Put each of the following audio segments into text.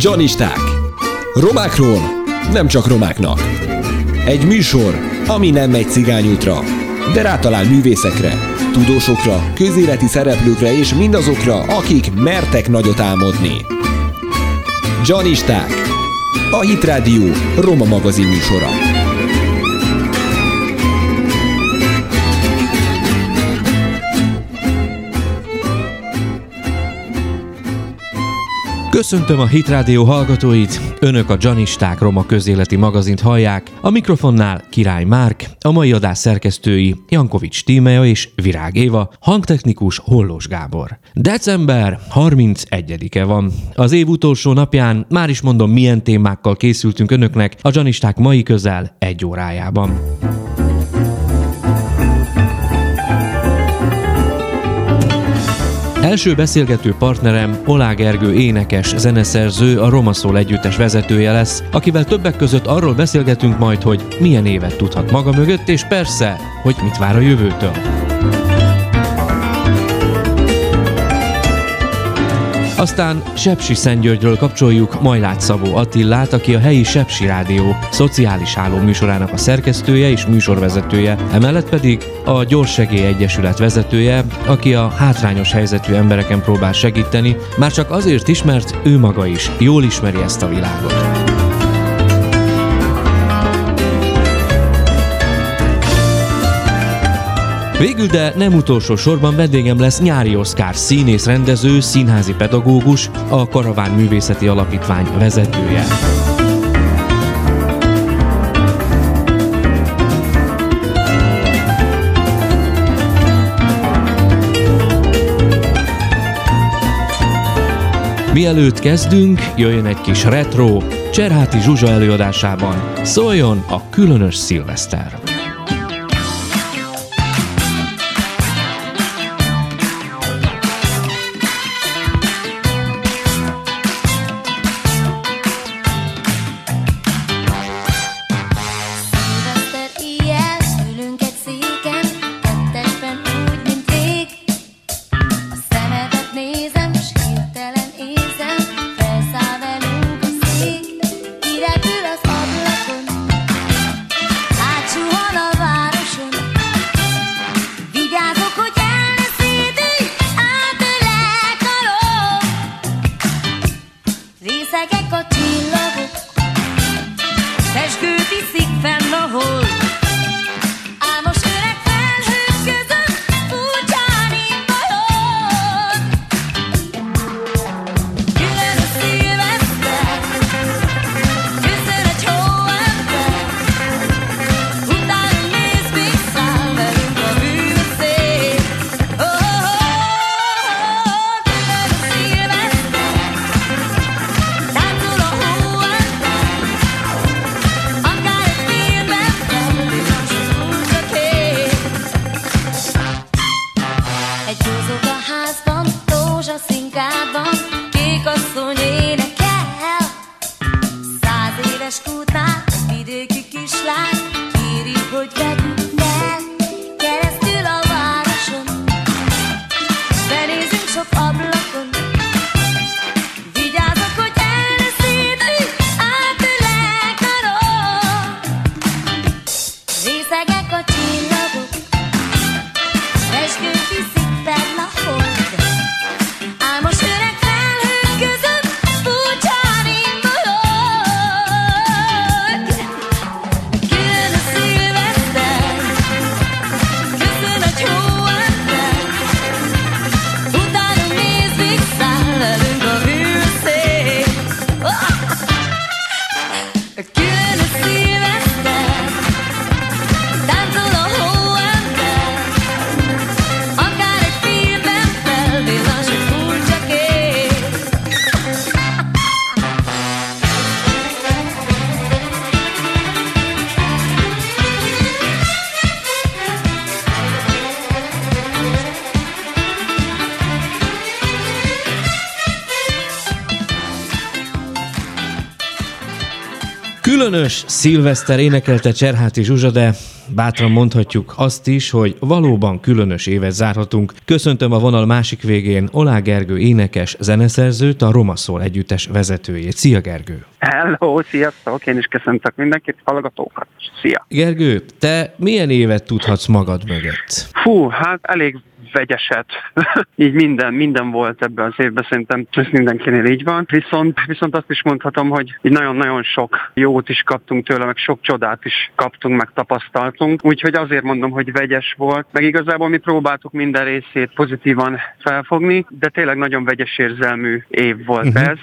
Johnisták. Romákról nem csak romáknak. Egy műsor, ami nem megy cigányútra, de rátalál művészekre, tudósokra, közéleti szereplőkre és mindazokra, akik mertek nagyot álmodni. Johnisták. A Hit Radio Roma magazin műsora. Köszöntöm a Hit Radio hallgatóit, önök a Janisták Roma közéleti magazint hallják, a mikrofonnál Király Márk, a mai adás szerkesztői Jankovics Tímea és Virág Éva, hangtechnikus Hollós Gábor. December 31-e van. Az év utolsó napján már is mondom milyen témákkal készültünk önöknek a Janisták mai közel egy órájában. Első beszélgető partnerem Olá Gergő énekes, zeneszerző, a Roma Szól együttes vezetője lesz, akivel többek között arról beszélgetünk majd, hogy milyen évet tudhat maga mögött, és persze, hogy mit vár a jövőtől. Aztán Sepsi Szentgyörgyről kapcsoljuk Majlát Szabó Attillát, aki a helyi Sepsi Rádió szociális műsorának a szerkesztője és műsorvezetője, emellett pedig a Gyorssegély Egyesület vezetője, aki a hátrányos helyzetű embereken próbál segíteni, már csak azért is, mert ő maga is jól ismeri ezt a világot. Végül, de nem utolsó sorban vendégem lesz Nyári Oszkár színész, rendező, színházi pedagógus, a Karaván Művészeti Alapítvány vezetője. Mielőtt kezdünk, jöjjön egy kis retro, Cserháti Zsuzsa előadásában. Szóljon a különös szilveszter! Különös szilveszter énekelte Cserháti Zsuzsa, de bátran mondhatjuk azt is, hogy valóban különös évet zárhatunk. Köszöntöm a vonal másik végén Olá Gergő énekes zeneszerzőt, a Roma Szól együttes vezetőjét. Szia Gergő! Hello, sziasztok! Én is köszöntök mindenkit, hallgatókat. Szia! Gergő, te milyen évet tudhatsz magad mögött? Fú, hát elég vegyeset. így minden, minden volt ebben az évben, szerintem ez mindenkinél így van. Viszont, viszont azt is mondhatom, hogy így nagyon-nagyon sok jót is kaptunk tőle, meg sok csodát is kaptunk, meg tapasztaltunk. Úgyhogy azért mondom, hogy vegyes volt. Meg igazából mi próbáltuk minden részét pozitívan felfogni, de tényleg nagyon vegyes érzelmű év volt uh-huh. ez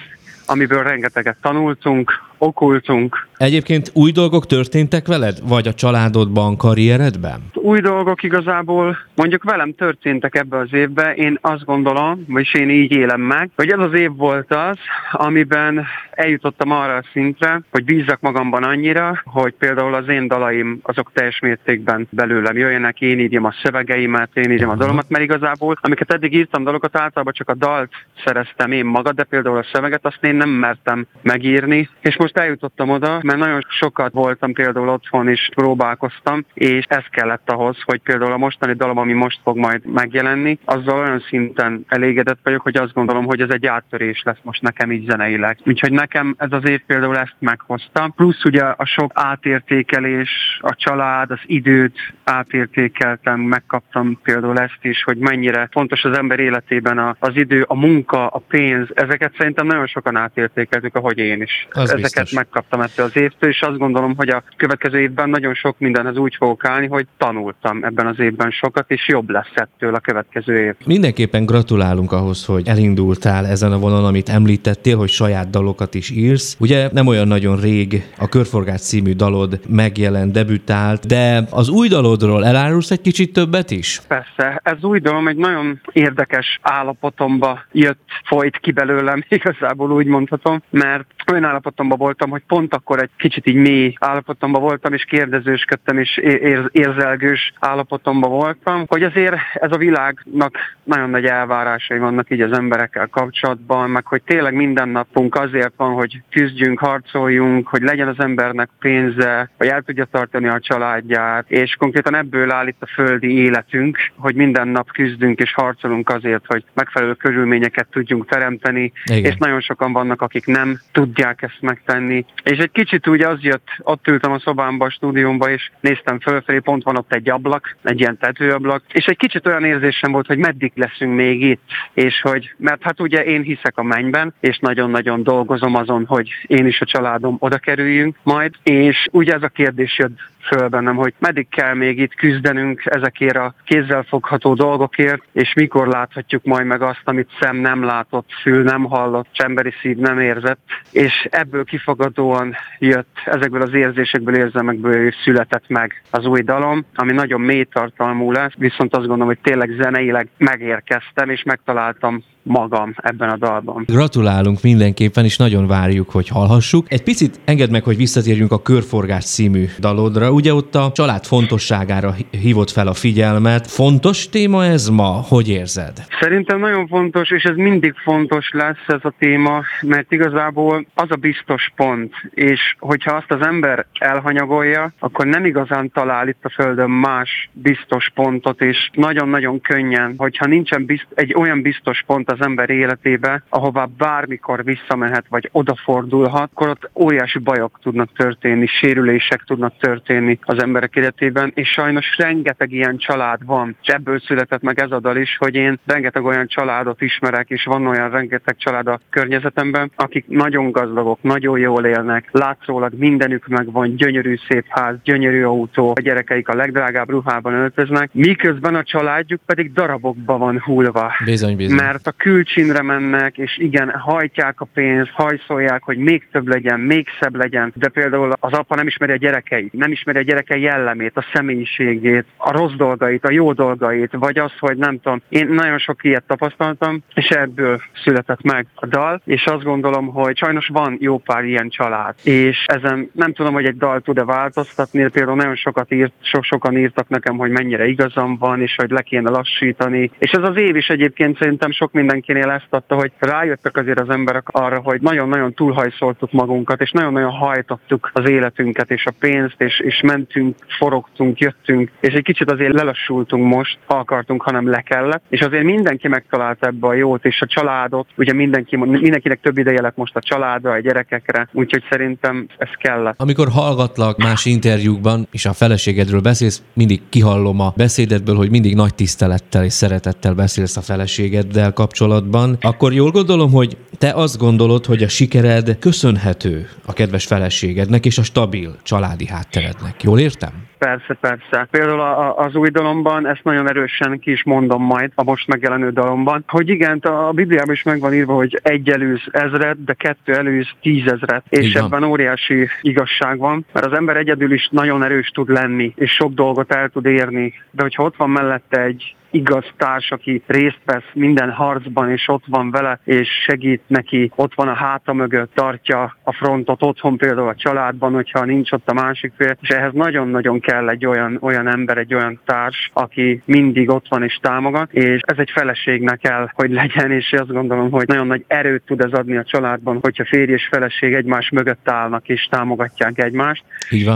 amiből rengeteget tanultunk, okultunk. Egyébként új dolgok történtek veled, vagy a családodban, karrieredben? Új dolgok igazából mondjuk velem történtek ebbe az évbe. Én azt gondolom, vagyis én így élem meg, hogy ez az év volt az, amiben eljutottam arra a szintre, hogy bízzak magamban annyira, hogy például az én dalaim azok teljes mértékben belőlem jöjjenek, én írjam a szövegeimet, én írjam a dalomat, mert igazából, amiket eddig írtam dalokat, általában csak a dalt szereztem én magad, de például a szöveget azt én nem mertem megírni, és most eljutottam oda, mert nagyon sokat voltam például otthon is próbálkoztam, és ez kellett ahhoz, hogy például a mostani dalom, ami most fog majd megjelenni, azzal olyan szinten elégedett vagyok, hogy azt gondolom, hogy ez egy áttörés lesz most nekem így zeneileg. Úgyhogy nekem ez az év például ezt meghozta. Plusz ugye a sok átértékelés, a család, az időt átértékeltem, megkaptam például ezt is, hogy mennyire fontos az ember életében az idő, a munka, a pénz, ezeket szerintem nagyon sokan átértékeltük, ahogy én is. Az Ezeket biztos. megkaptam ettől az évtől, és azt gondolom, hogy a következő évben nagyon sok mindenhez úgy fogok állni, hogy tanultam ebben az évben sokat, és jobb lesz ettől a következő év. Mindenképpen gratulálunk ahhoz, hogy elindultál ezen a vonalon, amit említettél, hogy saját dalokat is írsz. Ugye nem olyan nagyon rég a Körforgás című dalod megjelent, debütált, de az új dalodról elárulsz egy kicsit többet is? Persze, ez új dalom egy nagyon érdekes állapotomba jött, folyt ki belőlem, igazából úgy mondhatom, mert olyan állapotomban voltam, hogy pont akkor egy kicsit így mély állapotomban voltam, és kérdezősködtem, és ér- érzelgős állapotomban voltam, hogy azért ez a világnak nagyon nagy elvárásai vannak így az emberekkel kapcsolatban, meg hogy tényleg minden napunk azért van, hogy küzdjünk, harcoljunk, hogy legyen az embernek pénze, hogy el tudja tartani a családját, és konkrétan ebből áll itt a földi életünk, hogy minden nap küzdünk és harcolunk azért, hogy megfelelő körülményeket tudjunk teremteni, Igen. és nagyon sokan vannak, akik nem tudják ezt megtenni. És egy kicsit úgy az jött, ott ültem a szobámba, a stúdiómba, és néztem fölfelé, pont van ott egy ablak, egy ilyen tetőablak, és egy kicsit olyan érzésem volt, hogy meddig leszünk még itt, és hogy, mert hát ugye én hiszek a mennyben, és nagyon-nagyon dolgozom azon, hogy én is a családom oda kerüljünk majd, és ugye ez a kérdés jött föl bennem, hogy meddig kell még itt küzdenünk ezekért a kézzelfogható dolgokért, és mikor láthatjuk majd meg azt, amit szem nem látott, fül nem hallott, emberi szív nem érzett, és ebből kifogadóan jött, ezekből az érzésekből, érzelmekből született meg az új dalom, ami nagyon mély tartalmú lesz, viszont azt gondolom, hogy tényleg zeneileg megérkeztem, és megtaláltam magam ebben a dalban. Gratulálunk mindenképpen, és nagyon várjuk, hogy hallhassuk. Egy picit engedd meg, hogy visszatérjünk a Körforgás című dalodra. Ugye ott a család fontosságára hívott fel a figyelmet. Fontos téma ez ma? Hogy érzed? Szerintem nagyon fontos, és ez mindig fontos lesz ez a téma, mert igazából az a biztos pont, és hogyha azt az ember elhanyagolja, akkor nem igazán talál itt a Földön más biztos pontot, és nagyon-nagyon könnyen, hogyha nincsen bizt, egy olyan biztos pont az ember életébe, ahová bármikor visszamehet, vagy odafordulhat, akkor ott óriási bajok tudnak történni, sérülések tudnak történni az emberek életében, és sajnos rengeteg ilyen család van, és ebből született meg ez a dal is, hogy én rengeteg olyan családot ismerek, és van olyan rengeteg család a környezetemben, akik nagyon gazdagok, nagyon jól élnek, látszólag mindenük megvan, gyönyörű szép ház, gyönyörű autó, a gyerekeik a legdrágább ruhában öltöznek, miközben a családjuk pedig darabokba van hullva. Bizony, bizony. Mert a külcsinre mennek, és igen, hajtják a pénzt, hajszolják, hogy még több legyen, még szebb legyen, de például az apa nem ismeri a gyerekeit, nem ismeri a gyereke jellemét, a személyiségét, a rossz dolgait, a jó dolgait, vagy az, hogy nem tudom, én nagyon sok ilyet tapasztaltam, és ebből született meg a dal, és azt gondolom, hogy sajnos van jó pár ilyen család, és ezen nem tudom, hogy egy dal tud-e változtatni, de például nagyon sokat írt, so, sokan írtak nekem, hogy mennyire igazam van, és hogy le kéne lassítani, és ez az év is egyébként szerintem sok minden mindenkinél ezt adta, hogy rájöttek azért az emberek arra, hogy nagyon-nagyon túlhajszoltuk magunkat, és nagyon-nagyon hajtottuk az életünket és a pénzt, és, és mentünk, forogtunk, jöttünk, és egy kicsit azért lelassultunk most, ha akartunk, hanem le kellett. És azért mindenki megtalálta ebbe a jót, és a családot, ugye mindenki, mindenkinek több ideje lett most a családra, a gyerekekre, úgyhogy szerintem ez kellett. Amikor hallgatlak más interjúkban, és a feleségedről beszélsz, mindig kihallom a beszédedből, hogy mindig nagy tisztelettel és szeretettel beszélsz a feleségeddel kapcsolatban, akkor jól gondolom, hogy te azt gondolod, hogy a sikered köszönhető a kedves feleségednek és a stabil családi hátterednek. Jól értem? Persze, persze. Például a, az új dalomban, ezt nagyon erősen ki is mondom majd a most megjelenő dalomban, hogy igen, a Bibliában is meg van írva, hogy egy előz ezret, de kettő előz tízezret. És igen. ebben óriási igazság van, mert az ember egyedül is nagyon erős tud lenni, és sok dolgot el tud érni. De hogyha ott van mellette egy igaz társ, aki részt vesz minden harcban, és ott van vele, és segít neki, ott van a háta mögött, tartja a frontot otthon például a családban, hogyha nincs ott a másik fél, és ehhez nagyon-nagyon kell egy olyan, olyan ember, egy olyan társ, aki mindig ott van és támogat, és ez egy feleségnek kell, hogy legyen, és azt gondolom, hogy nagyon nagy erőt tud ez adni a családban, hogyha férj és feleség egymás mögött állnak és támogatják egymást.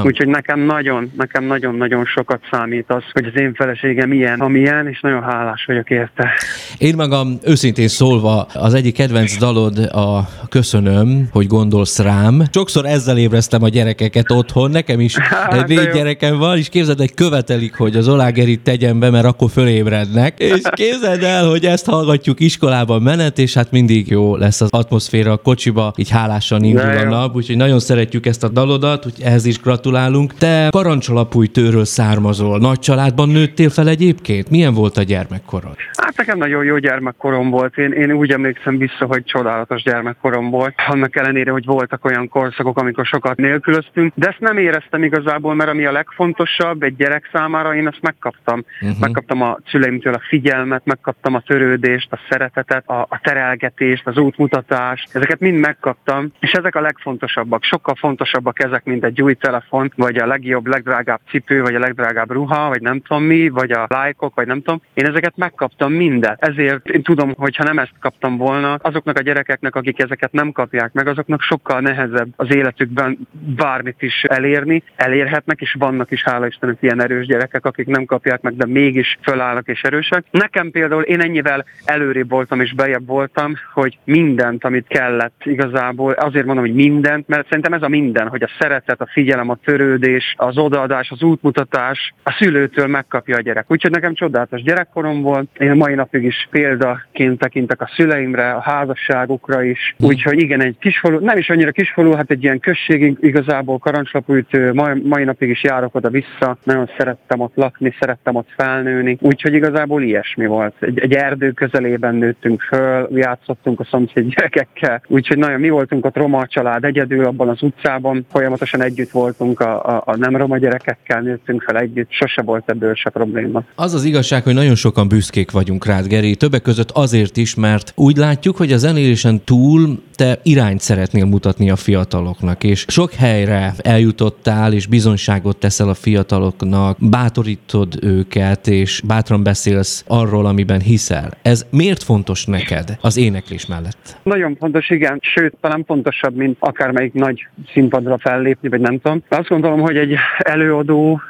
Úgyhogy nekem nagyon, nekem nagyon-nagyon sokat számít az, hogy az én feleségem ilyen, amilyen, és nagyon hálás vagyok érte. Én magam őszintén szólva az egyik kedvenc dalod a Köszönöm, hogy gondolsz rám. Sokszor ezzel ébreztem a gyerekeket otthon, nekem is hát, négy gyerekem van, és képzeld, egy követelik, hogy az olágerit tegyen be, mert akkor fölébrednek. És képzeld el, hogy ezt hallgatjuk iskolában menet, és hát mindig jó lesz az atmoszféra a kocsiba, így hálásan indul a nap, úgyhogy nagyon szeretjük ezt a dalodat, úgyhogy ehhez is gratulálunk. Te parancsalapúj tőről származol, nagy családban nőttél fel egyébként? Milyen volt a gyermekkorod? Hát nekem nagyon jó gyermekkorom volt. Én, én úgy emlékszem vissza, hogy csodálatos gyermekkorom volt. Annak ellenére, hogy voltak olyan korszakok, amikor sokat nélkülöztünk, de ezt nem éreztem igazából, mert ami a legfontosabb egy gyerek számára, én ezt megkaptam. Uh-huh. Megkaptam a szüleimtől a figyelmet, megkaptam a törődést, a szeretetet, a, a terelgetést, az útmutatást. Ezeket mind megkaptam, és ezek a legfontosabbak. Sokkal fontosabbak ezek, mint egy új telefon, vagy a legjobb, legdrágább cipő, vagy a legdrágább ruha, vagy nem tudom mi, vagy a lájkok, vagy nem tudom. Én ezeket megkaptam mindet. Ezért én tudom, hogy ha nem ezt kaptam volna, azoknak a gyerekeknek, akik ezeket nem kapják meg, azoknak sokkal nehezebb az életükben bármit is elérni. Elérhetnek, és vannak is, hála Istennek, ilyen erős gyerekek, akik nem kapják meg, de mégis fölállnak és erősek. Nekem például én ennyivel előrébb voltam és bejebb voltam, hogy mindent, amit kellett igazából, azért mondom, hogy mindent, mert szerintem ez a minden, hogy a szeretet, a figyelem, a törődés, az odaadás, az útmutatás a szülőtől megkapja a gyerek. Úgyhogy nekem csodálatos gyerek gyerekkoromból. Én mai napig is példaként tekintek a szüleimre, a házasságukra is. Úgyhogy igen, egy kisfalú, nem is annyira kisfalú, hát egy ilyen község igazából karancslapújtő, mai, mai napig is járok oda-vissza. Nagyon szerettem ott lakni, szerettem ott felnőni. Úgyhogy igazából ilyesmi volt. Egy, egy erdő közelében nőttünk föl, játszottunk a szomszéd gyerekekkel. Úgyhogy nagyon mi voltunk a roma család egyedül abban az utcában, folyamatosan együtt voltunk a, a, a nem roma gyerekekkel, nőttünk fel együtt, sose volt ebből se probléma. Az az igazság, hogy nagyon sokan büszkék vagyunk rád, Geri. Többek között azért is, mert úgy látjuk, hogy az elérésen túl te irányt szeretnél mutatni a fiataloknak, és sok helyre eljutottál, és bizonyságot teszel a fiataloknak, bátorítod őket, és bátran beszélsz arról, amiben hiszel. Ez miért fontos neked az éneklés mellett? Nagyon fontos, igen, sőt, talán fontosabb, mint akármelyik nagy színpadra fellépni, vagy nem tudom. Azt gondolom, hogy egy előadó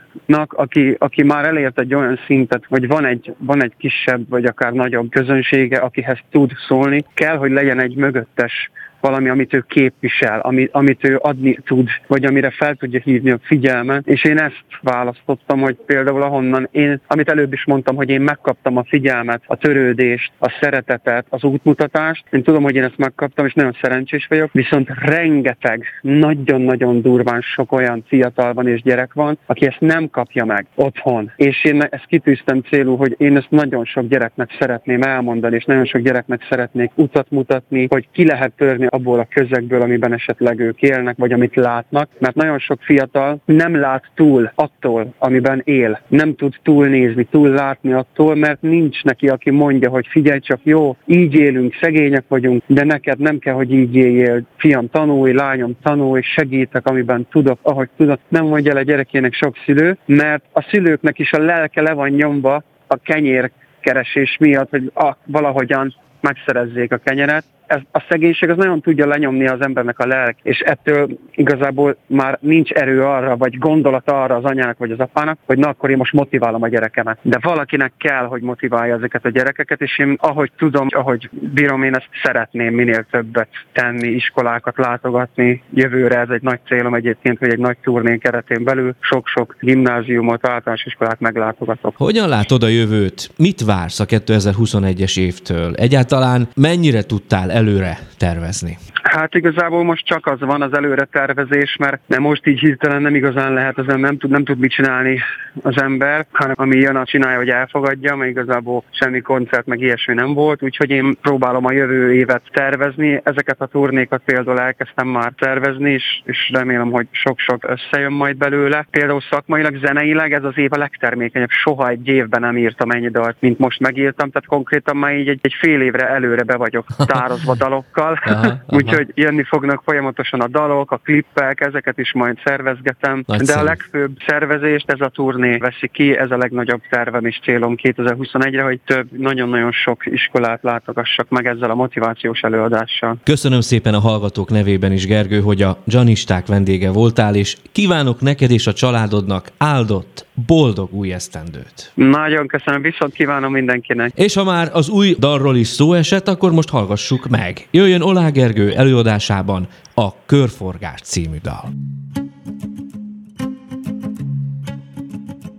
aki, aki már elért egy olyan szintet, hogy van egy, van egy kisebb, vagy akár nagyobb közönsége, akihez tud szólni, kell, hogy legyen egy mögöttes valami, amit ő képvisel, ami, amit ő adni tud, vagy amire fel tudja hívni a figyelmet. És én ezt választottam, hogy például ahonnan én, amit előbb is mondtam, hogy én megkaptam a figyelmet, a törődést, a szeretetet, az útmutatást. Én tudom, hogy én ezt megkaptam, és nagyon szerencsés vagyok, viszont rengeteg, nagyon-nagyon durván sok olyan fiatal van és gyerek van, aki ezt nem kapja meg otthon. És én ezt kitűztem célul, hogy én ezt nagyon sok gyereknek szeretném elmondani, és nagyon sok gyereknek szeretnék utat mutatni, hogy ki lehet törni abból a közegből, amiben esetleg ők élnek, vagy amit látnak, mert nagyon sok fiatal nem lát túl attól, amiben él. Nem tud túlnézni, túl látni attól, mert nincs neki, aki mondja, hogy figyelj csak, jó, így élünk, szegények vagyunk, de neked nem kell, hogy így éljél. Fiam, tanulj, lányom, tanulj, segítek, amiben tudok, ahogy tudok. Nem mondja le gyerekének sok szülő, mert a szülőknek is a lelke le van nyomva a kenyér keresés miatt, hogy a, valahogyan megszerezzék a kenyeret. Ez, a szegénység az nagyon tudja lenyomni az embernek a lelk, és ettől igazából már nincs erő arra, vagy gondolat arra az anyának vagy az apának, hogy na akkor én most motiválom a gyerekemet. De valakinek kell, hogy motiválja ezeket a gyerekeket, és én ahogy tudom, ahogy bírom, én ezt szeretném minél többet tenni, iskolákat látogatni. Jövőre ez egy nagy célom egyébként, hogy egy nagy turné keretén belül sok-sok gimnáziumot, általános iskolát meglátogatok. Hogyan látod a jövőt? Mit vársz a 2021-es évtől? Egyáltalán mennyire tudtál előre tervezni? Hát igazából most csak az van az előre tervezés, mert nem most így hirtelen nem igazán lehet, az nem tud, nem tud mit csinálni az ember, hanem ami jön, a csinálja, hogy elfogadja, mert igazából semmi koncert meg ilyesmi nem volt, úgyhogy én próbálom a jövő évet tervezni. Ezeket a turnékat például elkezdtem már tervezni, és, és remélem, hogy sok-sok összejön majd belőle. Például szakmailag, zeneileg ez az év a legtermékenyebb. Soha egy évben nem írtam ennyi dalt, mint most megírtam, tehát konkrétan már így egy, egy fél évre előre be vagyok tározva dalokkal. Aha. Úgyhogy jönni fognak folyamatosan a dalok, a klippek, ezeket is majd szervezgetem. Nagyszerű. De a legfőbb szervezést ez a turné veszi ki, ez a legnagyobb tervem és célom 2021-re, hogy több, nagyon-nagyon sok iskolát látogassak meg ezzel a motivációs előadással. Köszönöm szépen a hallgatók nevében is, Gergő, hogy a Janisták vendége voltál, és kívánok neked és a családodnak áldott, boldog új esztendőt. Nagyon köszönöm, viszont kívánom mindenkinek. És ha már az új dalról is szó esett, akkor most hallgassuk meg. Jöjjön Olá Gergő előadásában a Körforgás című dal.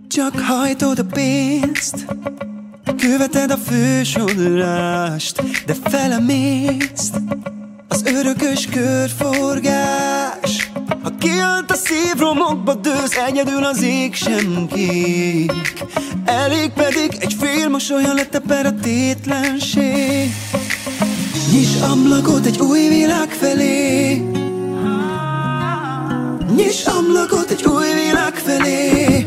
Csak hajtod a pénzt, követed a fősodrást, de felemész az örökös körforgás. Ha kiállt a szív romokba dőz, egyedül az ég sem kék. Elég pedig egy fél mosolyan leteper a tétlenség. Nyis ablakot egy új világ felé. Nyis ablakot egy új világ felé.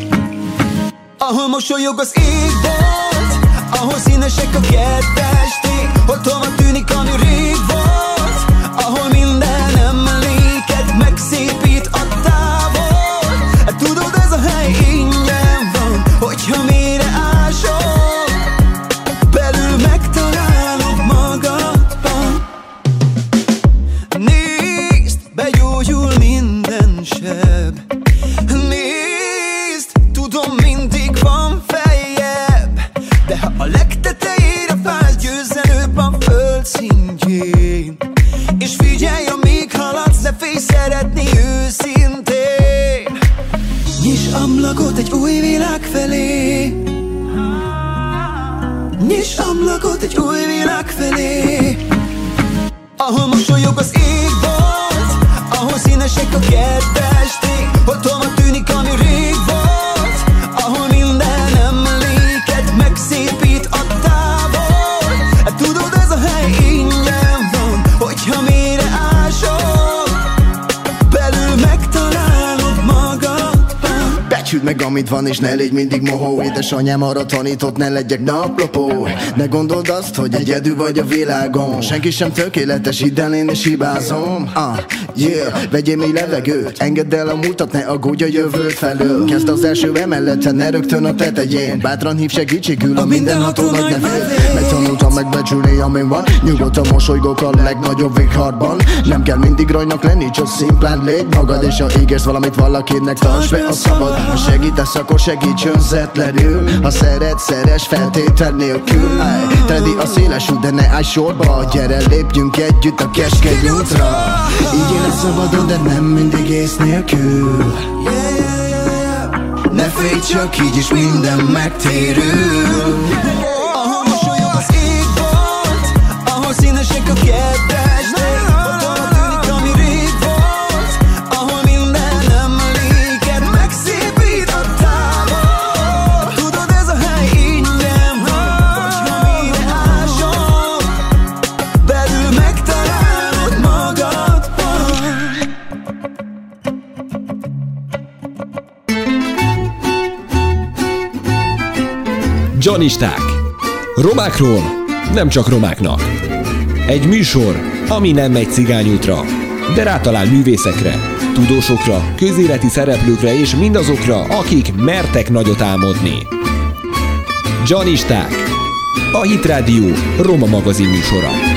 Ahol mosolyog az égbolt Ahol színesek a kertesték Hol tovább niet van, és ne légy mindig mohó. Édesanyám arra tanított, ne legyek naplopó Ne gondold azt, hogy egyedül vagy a világon. Senki sem tökéletes, hidd el, én is hibázom. Ah, Yeah, vegyél mély levegőt. Engedd el a múltat, ne aggódj a jövőt felől. Kezd az első emeleten, ne rögtön a tetején Bátran hív segítségül a mindenható nagy nevét Megtanultam megbecsülni, amin van. Nyugodtan mosolygok a legnagyobb végharban Nem kell mindig rajnak lenni, csak szimplán légy magad És ha ígérsz valamit valakinek, tartsd be a szabad. Ha segítesz, akkor segíts önzetlenül Ha szeret, szeres feltétel nélkül Áj, Tedi a széles út, de ne állj sorba. Gyere, lépjünk együtt a keskeny útra. Így élsz szabadon, de nem mindig ész nélkül. Ne félj csak, így is minden megtérül Janisták. Romákról nem csak romáknak. Egy műsor, ami nem megy cigányútra, de rátalál művészekre, tudósokra, közéleti szereplőkre és mindazokra, akik mertek nagyot álmodni. Janisták. A Hit Rádió Roma magazin műsora.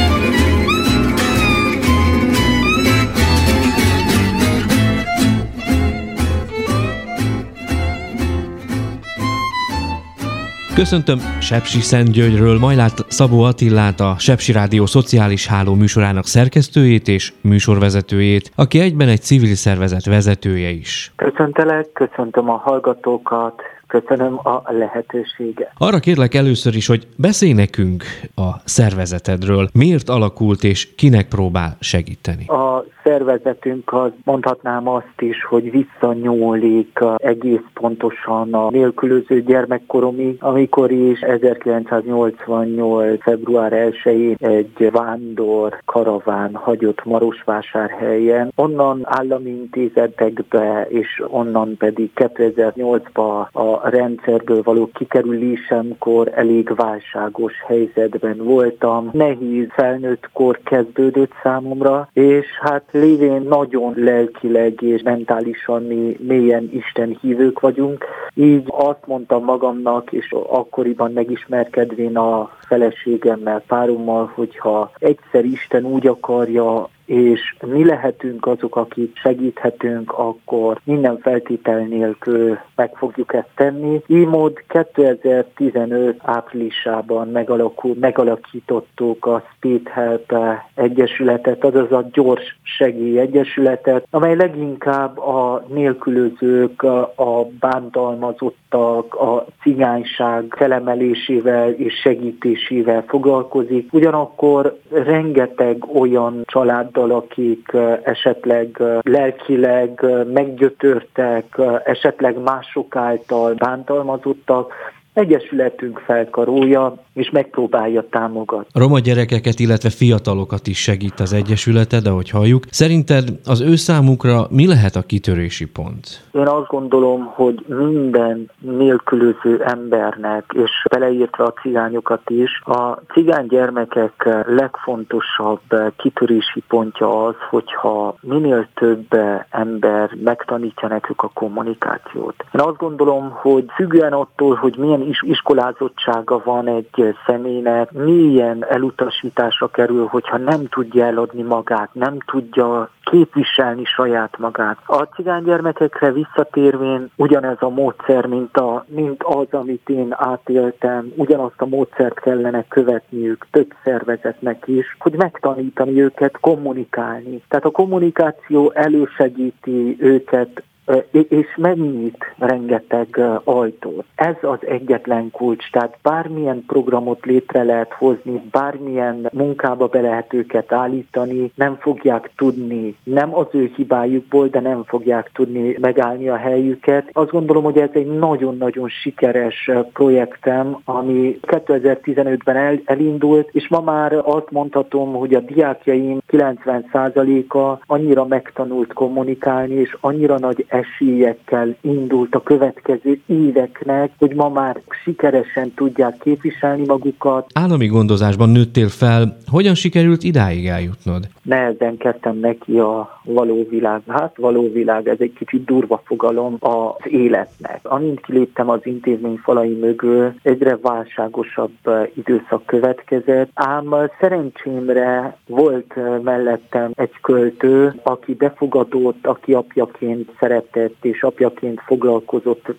Köszöntöm Sepsi Szentgyörgyről Majlát Szabó Attillát, a Sepsi Rádió szociális háló műsorának szerkesztőjét és műsorvezetőjét, aki egyben egy civil szervezet vezetője is. Köszöntelek, köszöntöm a hallgatókat, Köszönöm a lehetőséget. Arra kérlek először is, hogy beszélj nekünk a szervezetedről. Miért alakult és kinek próbál segíteni? A szervezetünk az mondhatnám azt is, hogy visszanyúlik egész pontosan a nélkülöző gyermekkoromig, amikor is 1988. február 1-én egy vándor karaván hagyott Marosvásárhelyen. Onnan állami intézetekbe és onnan pedig 2008-ba a rendszerből való kikerülésemkor elég válságos helyzetben voltam. Nehéz felnőtt kor kezdődött számomra, és hát lévén nagyon lelkileg és mentálisan mi mélyen Isten hívők vagyunk, így azt mondtam magamnak, és akkoriban megismerkedvén a feleségemmel, párommal, hogyha egyszer Isten úgy akarja, és mi lehetünk azok, akik segíthetünk, akkor minden feltétel nélkül meg fogjuk ezt tenni. Így mód 2015 áprilisában megalakul, megalakítottuk a Speed Help Egyesületet, azaz a Gyors Segély Egyesületet, amely leginkább a nélkülözők, a bántalmazottak, a cigányság felemelésével és segítésével foglalkozik. Ugyanakkor rengeteg olyan család azzal, akik esetleg lelkileg meggyötörtek, esetleg mások által bántalmazottak, Egyesületünk felkarolja és megpróbálja támogatni. A roma gyerekeket, illetve fiatalokat is segít az Egyesületed, ahogy halljuk. Szerinted az ő számukra mi lehet a kitörési pont? Én azt gondolom, hogy minden nélkülöző embernek, és beleírtva a cigányokat is, a cigány gyermekek legfontosabb kitörési pontja az, hogyha minél több ember megtanítja nekük a kommunikációt. Én azt gondolom, hogy függően attól, hogy milyen is iskolázottsága van egy személynek, milyen elutasításra kerül, hogyha nem tudja eladni magát, nem tudja képviselni saját magát. A cigány gyermekekre visszatérvén ugyanez a módszer, mint, a, mint az, amit én átéltem, ugyanazt a módszert kellene követniük több szervezetnek is, hogy megtanítani őket kommunikálni. Tehát a kommunikáció elősegíti őket és megnyit rengeteg ajtót. Ez az egyetlen kulcs, tehát bármilyen programot létre lehet hozni, bármilyen munkába be lehet őket állítani, nem fogják tudni, nem az ő hibájukból, de nem fogják tudni megállni a helyüket. Azt gondolom, hogy ez egy nagyon-nagyon sikeres projektem, ami 2015-ben el, elindult, és ma már azt mondhatom, hogy a diákjaim 90%-a annyira megtanult kommunikálni, és annyira nagy esélyekkel indult a következő éveknek, hogy ma már sikeresen tudják képviselni magukat. Állami gondozásban nőttél fel, hogyan sikerült idáig eljutnod? Nehezen kezdtem neki a való világ. Hát való világ, ez egy kicsit durva fogalom az életnek. Amint kiléptem az intézmény falai mögül, egyre válságosabb időszak következett, ám szerencsémre volt mellettem egy költő, aki befogadott, aki apjaként szeret szeretett és apjaként foglalkozott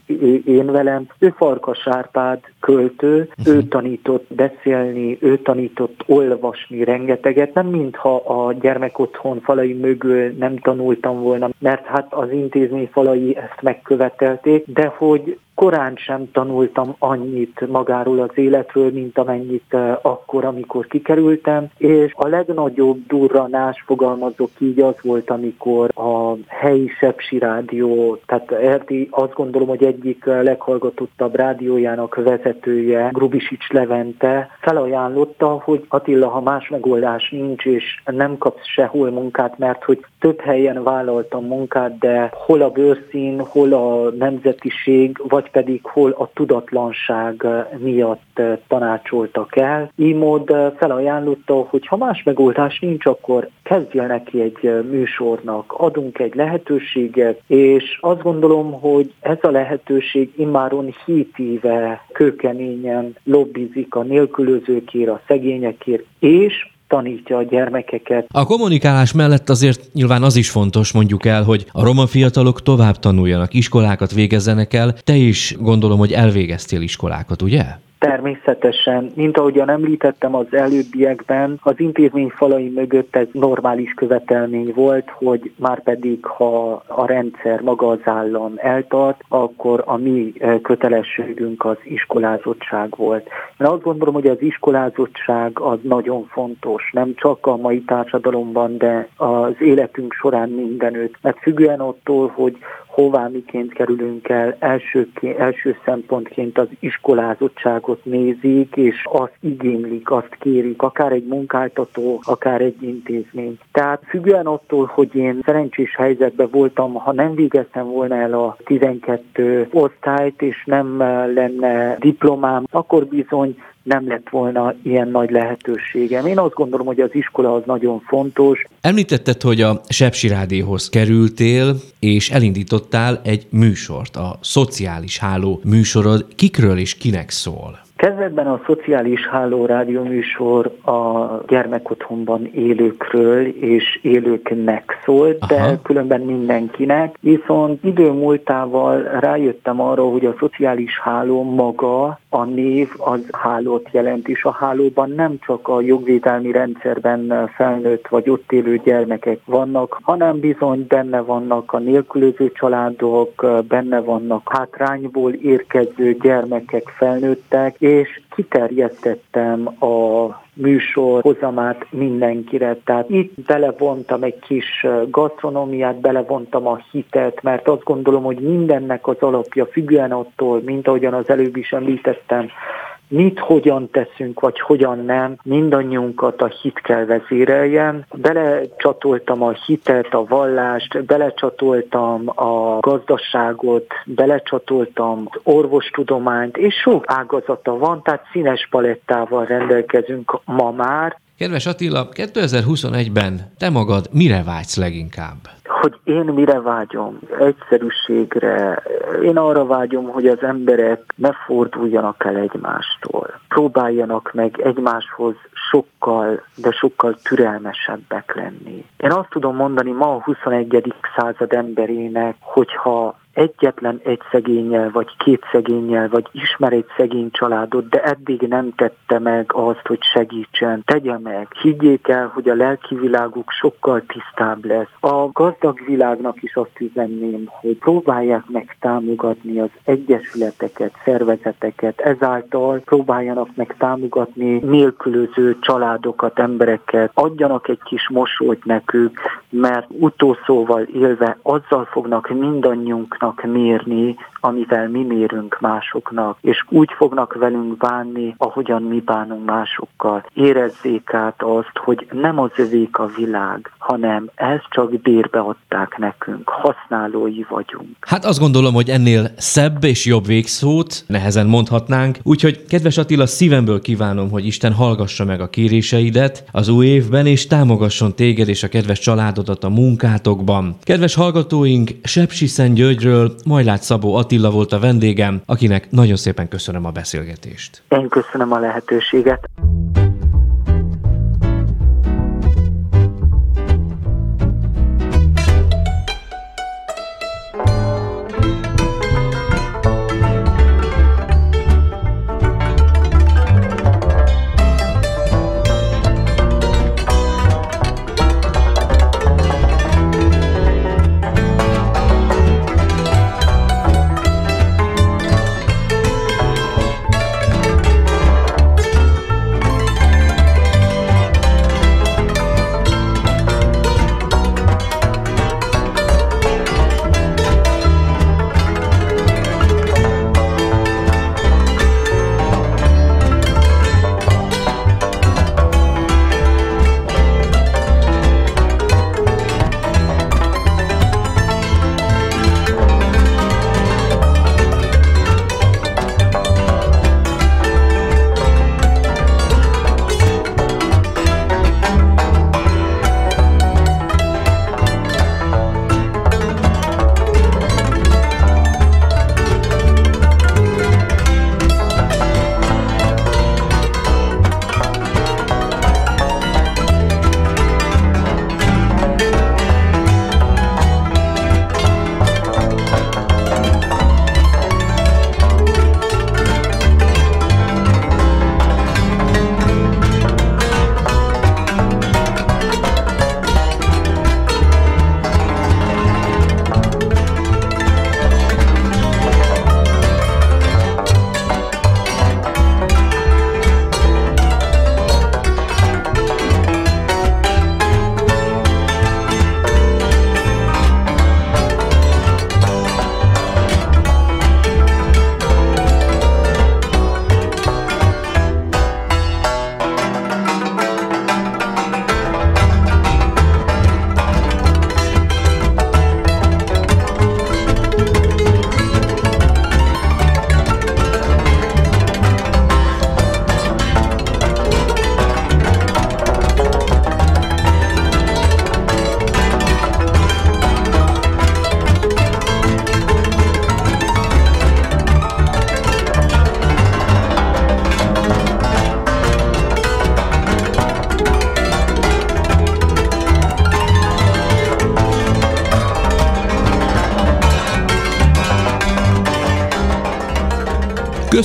én velem. Ő Farkas Árpád költő, ő tanított beszélni, ő tanított olvasni rengeteget, nem mintha a gyermek otthon falai mögül nem tanultam volna, mert hát az intézmény falai ezt megkövetelték, de hogy korán sem tanultam annyit magáról az életről, mint amennyit eh, akkor, amikor kikerültem, és a legnagyobb durranás, fogalmazok így, az volt, amikor a helyi Sepsi rádió, tehát Erdi azt gondolom, hogy egyik leghallgatottabb rádiójának vezetője, Grubisics Levente felajánlotta, hogy Attila, ha más megoldás nincs, és nem kapsz sehol munkát, mert hogy több helyen vállaltam munkát, de hol a bőrszín, hol a nemzetiség, vagy pedig hol a tudatlanság miatt tanácsoltak el. Így mód felajánlotta, hogy ha más megoldás nincs, akkor kezdje neki egy műsornak, adunk egy lehetőséget, és azt gondolom, hogy ez a lehetőség immáron 7 éve kőkeményen lobbizik a nélkülözőkért, a szegényekért, és tanítja a gyermekeket. A kommunikálás mellett azért nyilván az is fontos, mondjuk el, hogy a roma fiatalok tovább tanuljanak, iskolákat végezzenek el. Te is gondolom, hogy elvégeztél iskolákat, ugye? Természetesen, mint ahogyan említettem az előbbiekben, az intézmény falai mögött ez normális követelmény volt, hogy már pedig ha a rendszer maga az állam eltart, akkor a mi eh, kötelességünk az iskolázottság volt. Én azt gondolom, hogy az iskolázottság az nagyon fontos, nem csak a mai társadalomban, de az életünk során mindenütt, mert függően attól, hogy hová miként kerülünk el, első, első szempontként az iskolázottságot nézik, és azt igénylik, azt kérik, akár egy munkáltató, akár egy intézmény. Tehát függően attól, hogy én szerencsés helyzetben voltam, ha nem végeztem volna el a 12 osztályt, és nem lenne diplomám, akkor bizony nem lett volna ilyen nagy lehetőségem. Én azt gondolom, hogy az iskola az nagyon fontos. Említetted, hogy a Sepsi Rádióhoz kerültél, és elindítottál egy műsort, a Szociális Háló műsorod. Kikről és kinek szól? Kezdetben a szociális háló rádióműsor a gyermekotthonban élőkről és élőknek szólt, de Aha. különben mindenkinek. Viszont idő múltával rájöttem arra, hogy a szociális háló maga, a név az hálót jelent, és a hálóban nem csak a jogvédelmi rendszerben felnőtt vagy ott élő gyermekek vannak, hanem bizony benne vannak a nélkülöző családok, benne vannak hátrányból érkező gyermekek, felnőttek, és kiterjesztettem a műsor hozamát mindenkire. Tehát itt belevontam egy kis gasztronómiát, belevontam a hitet, mert azt gondolom, hogy mindennek az alapja függően attól, mint ahogyan az előbb is említettem, mit hogyan teszünk, vagy hogyan nem, mindannyiunkat a hit kell vezéreljen. Belecsatoltam a hitet, a vallást, belecsatoltam a gazdaságot, belecsatoltam az orvostudományt, és sok ágazata van, tehát színes palettával rendelkezünk ma már. Kedves Attila, 2021-ben te magad mire vágysz leginkább? Hogy én mire vágyom? Egyszerűségre. Én arra vágyom, hogy az emberek ne forduljanak el egymástól. Próbáljanak meg egymáshoz sokkal, de sokkal türelmesebbek lenni. Én azt tudom mondani ma a 21. század emberének, hogyha egyetlen egy szegényel, vagy két szegényel, vagy ismer egy szegény családot, de eddig nem tette meg azt, hogy segítsen, tegye meg. Higgyék el, hogy a lelki világuk sokkal tisztább lesz. A gazdag világnak is azt üzenném, hogy próbálják meg támogatni az egyesületeket, szervezeteket, ezáltal próbáljanak meg támogatni nélkülöző családokat, embereket, adjanak egy kis mosolyt nekük, mert utószóval élve azzal fognak mindannyiunknak fognak mérni, amivel mi mérünk másoknak, és úgy fognak velünk bánni, ahogyan mi bánunk másokkal. Érezzék át azt, hogy nem az övék a világ, hanem ezt csak bérbe adták nekünk, használói vagyunk. Hát azt gondolom, hogy ennél szebb és jobb végszót nehezen mondhatnánk, úgyhogy kedves Attila, szívemből kívánom, hogy Isten hallgassa meg a kéréseidet az új évben, és támogasson téged és a kedves családodat a munkátokban. Kedves hallgatóink, Sepsi Szent Györgyről Pécsről Majlát Szabó Attila volt a vendégem, akinek nagyon szépen köszönöm a beszélgetést. Én köszönöm a lehetőséget.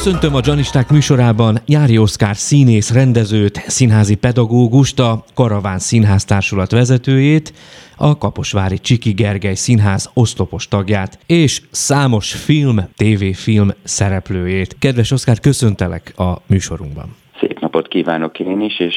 Köszöntöm a Janisták műsorában Nyári Oszkár színész, rendezőt, színházi pedagógust, a Karaván Színház Társulat vezetőjét, a Kaposvári Csiki Gergely Színház oszlopos tagját, és számos film, tévéfilm szereplőjét. Kedves Oszkár, köszöntelek a műsorunkban. Szép napot kívánok én is, és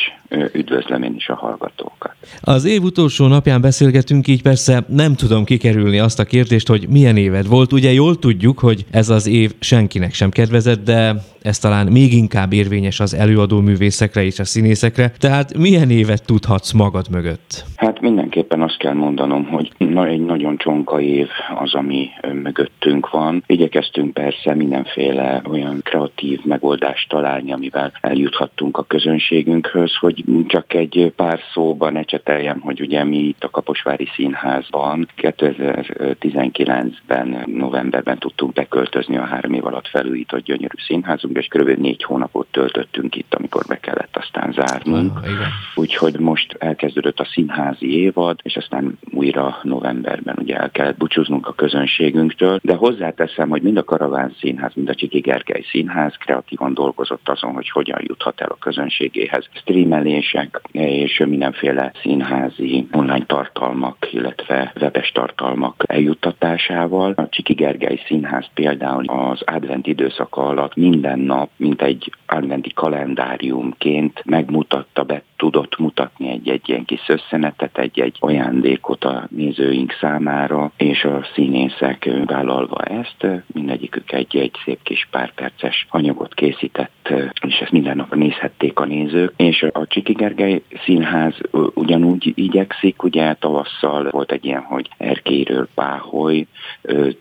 üdvözlöm én is a hallgatókat. Az év utolsó napján beszélgetünk, így persze nem tudom kikerülni azt a kérdést, hogy milyen éved volt. Ugye jól tudjuk, hogy ez az év senkinek sem kedvezett, de ez talán még inkább érvényes az előadó művészekre és a színészekre. Tehát milyen évet tudhatsz magad mögött? Hát mindenképpen azt kell mondanom, hogy na, egy nagyon csonka év az, ami mögöttünk van. Igyekeztünk persze mindenféle olyan kreatív megoldást találni, amivel eljuthattunk a közönségünkhöz, hogy csak egy pár szóban ecseteljem, hogy ugye mi itt a Kaposvári Színházban 2019-ben, novemberben tudtunk beköltözni a három év alatt felújított gyönyörű színházunk, és kb. négy hónapot töltöttünk itt, amikor be kellett aztán zárnunk. Ah, Úgyhogy most elkezdődött a színházi évad, és aztán újra novemberben ugye el kellett búcsúznunk a közönségünktől, de hozzáteszem, hogy mind a Karaván Színház, mind a Csiki Gergely Színház kreatívan dolgozott azon, hogy hogyan juthat el a közönségéhez. Streamelések és mindenféle színházi online tartalmak, illetve webes tartalmak eljuttatásával. A Csiki Gergely Színház például az advent időszaka alatt minden nap, mint egy adventi kalendáriumként megmutatta be, tudott mutatni egy-egy ilyen kis összenetet, egy-egy ajándékot a nézőink számára, és a színészek vállalva ezt, mindegyikük egy-egy szép kis pár perces anyagot készített, és ezt minden nap nézhették a nézők, és a Csiki Gergely Színház ugyanúgy igyekszik, ugye tavasszal volt egy ilyen, hogy Erkéről Páholy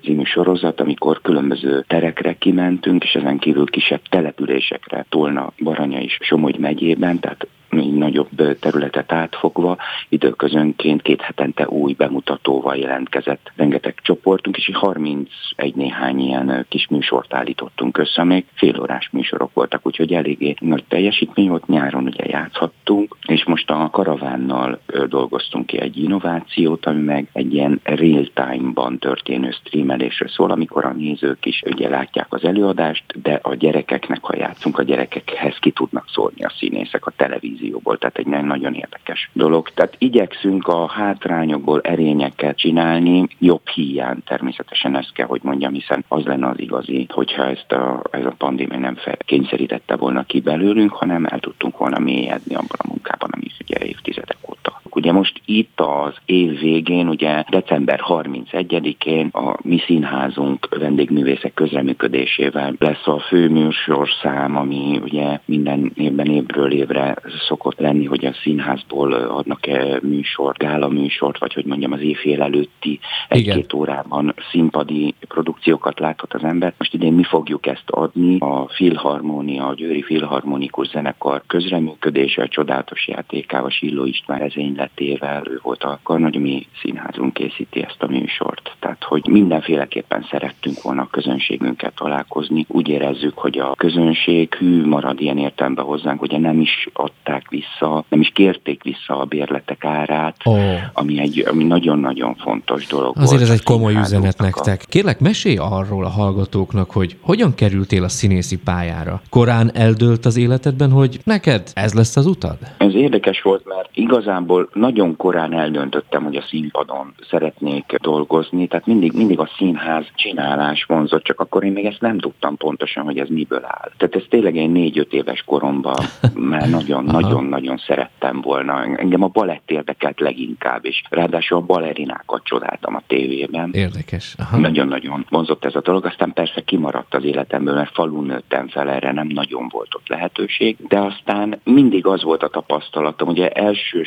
című sorozat, amikor különböző terekre kimentünk, és ezen kívül kisebb településekre, Tolna, Baranya és Somogy megyében, tehát nagyobb területet átfogva, időközönként két hetente új bemutatóval jelentkezett. Rengeteg csoportunk, és 31 néhány ilyen kis műsort állítottunk össze, még félórás műsorok voltak, úgyhogy eléggé nagy teljesítmény volt, nyáron ugye játszhattunk, és most a karavánnal dolgoztunk ki egy innovációt, ami meg egy ilyen real-time-ban történő streamelésről szól, amikor a nézők is ugye látják az előadást, de a gyerekeknek, ha játszunk, a gyerekekhez ki tudnak szólni a színészek a televízió televízióból, tehát egy nagyon érdekes dolog. Tehát igyekszünk a hátrányokból erényeket csinálni, jobb hiány természetesen ezt kell, hogy mondjam, hiszen az lenne az igazi, hogyha ezt a, ez a pandémia nem fel, kényszerítette volna ki belőlünk, hanem el tudtunk volna mélyedni abban a munkában, ami ugye évtizedek óta. Ugye most itt az év végén, ugye december 31-én a mi színházunk vendégművészek közreműködésével lesz a főműsorszám, ami ugye minden évben évről évre szokott lenni, hogy a színházból adnak-e műsort, gála műsort, vagy hogy mondjam az éjfél előtti egy-két órában színpadi produkciókat láthat az ember. Most idén mi fogjuk ezt adni, a Filharmónia, a Győri Filharmonikus Zenekar közreműködése, a csodálatos játékával, Silló István ezényletével, ő volt a Karnagyomi Színházunk készíti ezt a műsort. Tehát, hogy mindenféleképpen szerettünk volna a közönségünket találkozni. Úgy érezzük, hogy a közönség hű marad ilyen értelemben hozzánk, ugye nem is adták vissza, nem is kérték vissza a bérletek árát, oh. ami egy ami nagyon-nagyon fontos dolog Azért ez egy komoly üzenet nektek. Kérlek, mesélj arról a hallgatóknak, hogy hogyan kerültél a színészi pályára. Korán eldőlt az életedben, hogy neked ez lesz az utad? Ez érdekes volt, mert igazából nagyon korán eldöntöttem, hogy a színpadon szeretnék dolgozni, tehát mindig, mindig a színház csinálás vonzott, csak akkor én még ezt nem tudtam pontosan, hogy ez miből áll. Tehát ez tényleg egy négy-öt éves koromban már nagyon, nagyon-nagyon szerettem volna. Engem a balett érdekelt leginkább, és ráadásul a balerinákat csodáltam a tévében. Érdekes. Nagyon-nagyon vonzott ez a dolog, aztán persze kimaradt az életemből, mert falun nőttem fel, erre nem nagyon volt ott lehetőség, de aztán mindig az volt a tapasztalatom, ugye első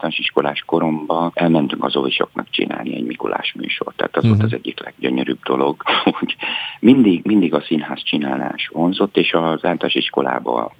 általános iskolás koromban elmentünk az óvisoknak csinálni egy Mikulás műsort, tehát az uh-huh. volt mhm. az egyik leggyönyörűbb dolog, hogy mindig, mindig a színház csinálás vonzott, és az általános iskolában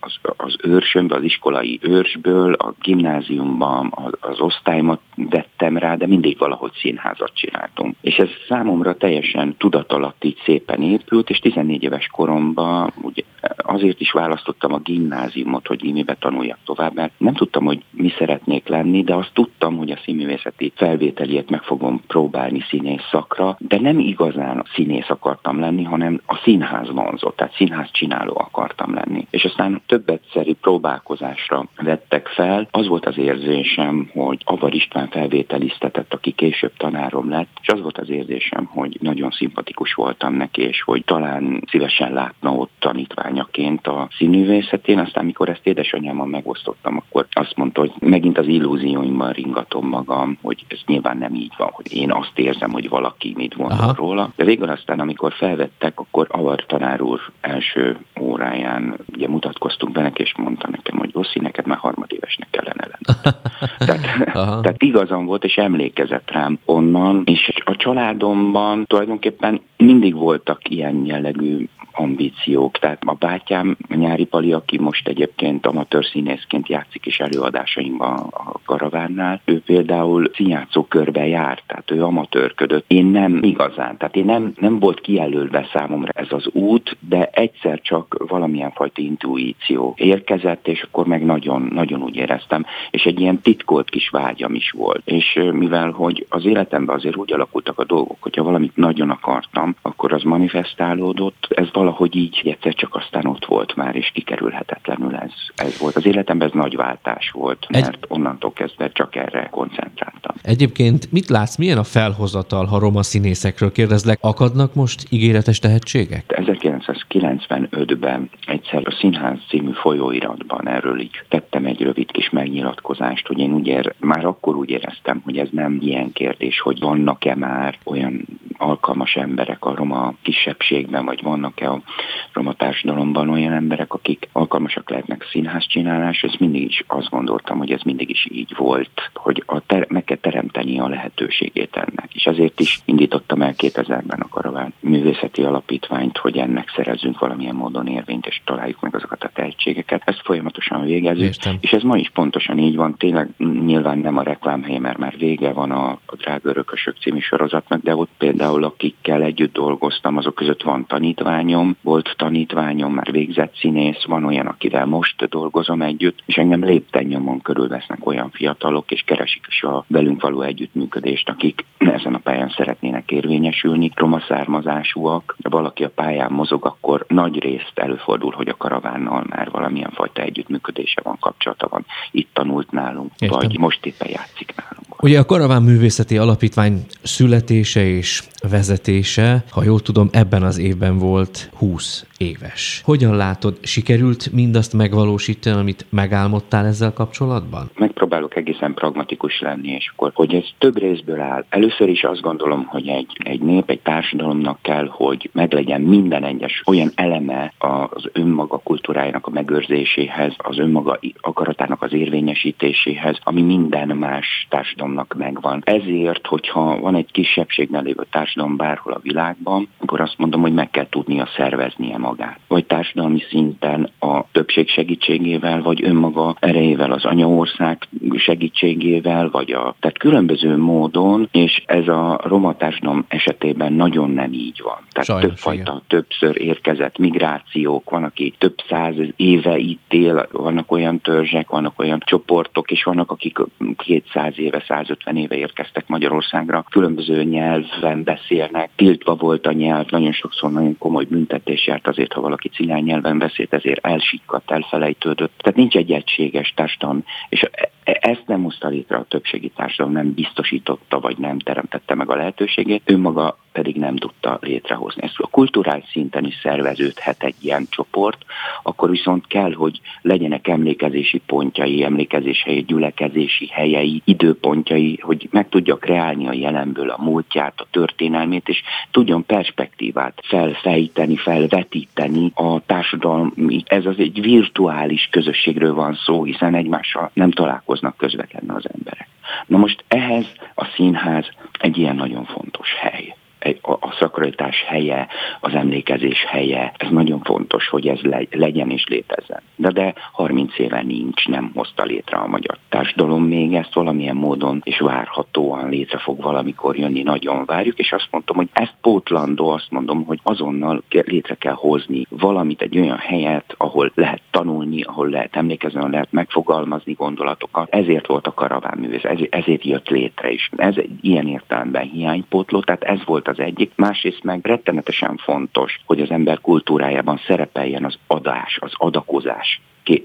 az, az őrsömbe, az iskolai őrsből, a gimnáziumban az, az osztályomat vettem rá, de mindig valahogy színházat csináltunk. És ez számomra teljesen tudat alatt így szépen épült, és 14 éves koromban ugye azért is választottam a gimnáziumot, hogy imibe tanuljak tovább, mert nem tudtam, hogy mi szeretnék lenni, de azt tudtam, hogy a színművészeti felvételiet meg fogom próbálni színész szakra, de nem igazán színész akartam lenni, hanem a színház vonzott, tehát színház csináló akartam lenni. És aztán több egyszeri próbálkozásra vettek fel. Az volt az érzésem, hogy Avar István felvételiztetett, aki később tanárom lett, és az volt az érzésem, hogy nagyon szimpatikus voltam neki, és hogy talán szívesen látna ott tanítványaként a színművészetén. Aztán, mikor ezt édesanyámmal megosztottam, akkor azt mondta, hogy megint az illúzióimmal ringatom magam, hogy ez nyilván nem így van, hogy én azt érzem, hogy valaki mit gondol Aha. róla. De végül aztán, amikor felvettek, akkor Avar tanár úr első óráján ugye mutatkoztunk be neki, és mondta nekem, hogy Oszi, neked már harmadévesnek kellene lenni. tehát, tehát igazam volt, és emlékezett rám onnan, és a családomban tulajdonképpen mindig voltak ilyen jellegű ambíciók. Tehát a bátyám, a nyári Pali, aki most egyébként amatőr színészként játszik is előadásaimban a Karavánnál, ő például színjátszó körbe járt, tehát ő amatőrködött. Én nem igazán, tehát én nem, nem volt kijelölve számomra ez az út, de egyszer csak valamilyen fajta intuíció érkezett, és akkor meg nagyon, nagyon úgy éreztem, és egy ilyen titkolt kis vágyam is volt. És mivel, hogy az életemben azért úgy alakultak a dolgok, hogyha valamit nagyon akartam, akkor az manifestálódott, ez valahogy valahogy így egyszer csak aztán ott volt már, és kikerülhetetlenül ez, ez volt. Az életemben ez nagy váltás volt, mert Egy... onnantól kezdve csak erre koncentráltam. Egyébként mit látsz, milyen a felhozatal, ha roma színészekről kérdezlek, akadnak most ígéretes tehetségek? 1995-ben egyszer a Színház című folyóiratban erről így tettem egy rövid kis megnyilatkozást, hogy én úgy ér, már akkor úgy éreztem, hogy ez nem ilyen kérdés, hogy vannak-e már olyan alkalmas emberek a roma kisebbségben, vagy vannak-e a roma társadalomban olyan emberek, akik alkalmasak lehetnek színház csinálás, ez mindig is azt gondoltam, hogy ez mindig is így volt, hogy a ter- meg kell teremteni a lehetőségét És azért is indítottam el 2000-ben a Karaván Művészeti Alapítványt, hogy ennek szerezzünk valamilyen módon érvényt, és találjuk meg azokat a tehetségeket. Ezt folyamatosan végezzük, Értem. és ez ma is pontosan így van. Tényleg nyilván nem a reklámhely, mert már vége van a, a Drága Örökösök című sorozatnak, de ott például akikkel együtt dolgoztam, azok között van tanítványom, volt tanítványom, már végzett színész, van olyan, akivel most dolgozom együtt, és engem lépten nyomon körülvesznek olyan fiatalok, és keresik is a velünk való együttműködést, akik ezen a pályán szeretnének érvényesülni, roma származásúak, ha valaki a pályán mozog, akkor nagy részt előfordul, hogy a karavánnal már valamilyen fajta együttműködése van, kapcsolata van, itt tanult nálunk, Értem. vagy most éppen játszik nálunk. Ugye a Karaván Művészeti Alapítvány születése és vezetése, ha jól tudom, ebben az évben volt 20 éves. Hogyan látod, sikerült mindazt megvalósítani, amit megálmodtál ezzel kapcsolatban? Megpróbálok egészen pragmatikus lenni, és akkor, hogy ez több részből áll. Először is azt gondolom, hogy egy, egy nép, egy társadalomnak kell, hogy meglegyen minden egyes olyan eleme az önmaga kultúrájának a megőrzéséhez, az önmaga akaratának az érvényesítéséhez, ami minden más társadalomnak megvan. Ezért, hogyha van egy kisebbségnél lévő társadalom bárhol a világban, akkor azt mondom, hogy meg kell tudnia szerveznie magát. Vagy társadalmi szinten a többség segítségével, vagy önmaga erejével, az anyaország segítségével, vagy a, tehát különböző módon, és ez a roma társadalom esetében nagyon nem így van. Tehát Sajnos, többfajta, igen. többször érkezett migrációk, van, aki több száz éve itt él, vannak olyan törzsek, vannak olyan csoportok, és vannak, akik 200 éve, 150 éve érkeztek Magyarországra, különböző nyelven beszélnek, tiltva volt a nyelv, nagyon sokszor nagyon komoly büntetés járt azért, ha valaki cigány nyelven beszélt, ezért elsikkadt, elfelejtődött. Tehát nincs egy egységes társadalom, és e- e- ezt nem hozta létre a többségi társadalom, nem biztosította, vagy nem teremtette meg a lehetőségét, ő maga pedig nem tudta létrehozni. Ezt a kulturális szinten is szerveződhet egy ilyen csoport, akkor viszont kell, hogy legyenek emlékezési pontjai, emlékezés helyi, gyülekezési helyei, időpontjai, hogy meg tudja kreálni a jelenből a múltját, a történelmét, és tudjon perspektívát felfejteni, felvetíteni a társadalom. Ez az egy virtuális közösségről van szó, hiszen egymással nem találkoznak közvetlenül az emberek. Na most ehhez a színház egy ilyen nagyon fontos hely a, a szakra meghajtás helye, az emlékezés helye. Ez nagyon fontos, hogy ez legyen és létezzen. De, de 30 éve nincs, nem hozta létre a magyar társadalom még ezt valamilyen módon, és várhatóan létre fog valamikor jönni, nagyon várjuk, és azt mondom, hogy ezt pótlandó, azt mondom, hogy azonnal létre kell hozni valamit, egy olyan helyet, ahol lehet tanulni, ahol lehet emlékezni, ahol lehet megfogalmazni gondolatokat. Ezért volt a karavánművész, ezért jött létre, és ez egy ilyen értelemben hiánypótló, tehát ez volt az egyik. Másrészt meg rettenetesen fontos, hogy az ember kultúrájában szerepeljen az adás, az adakozás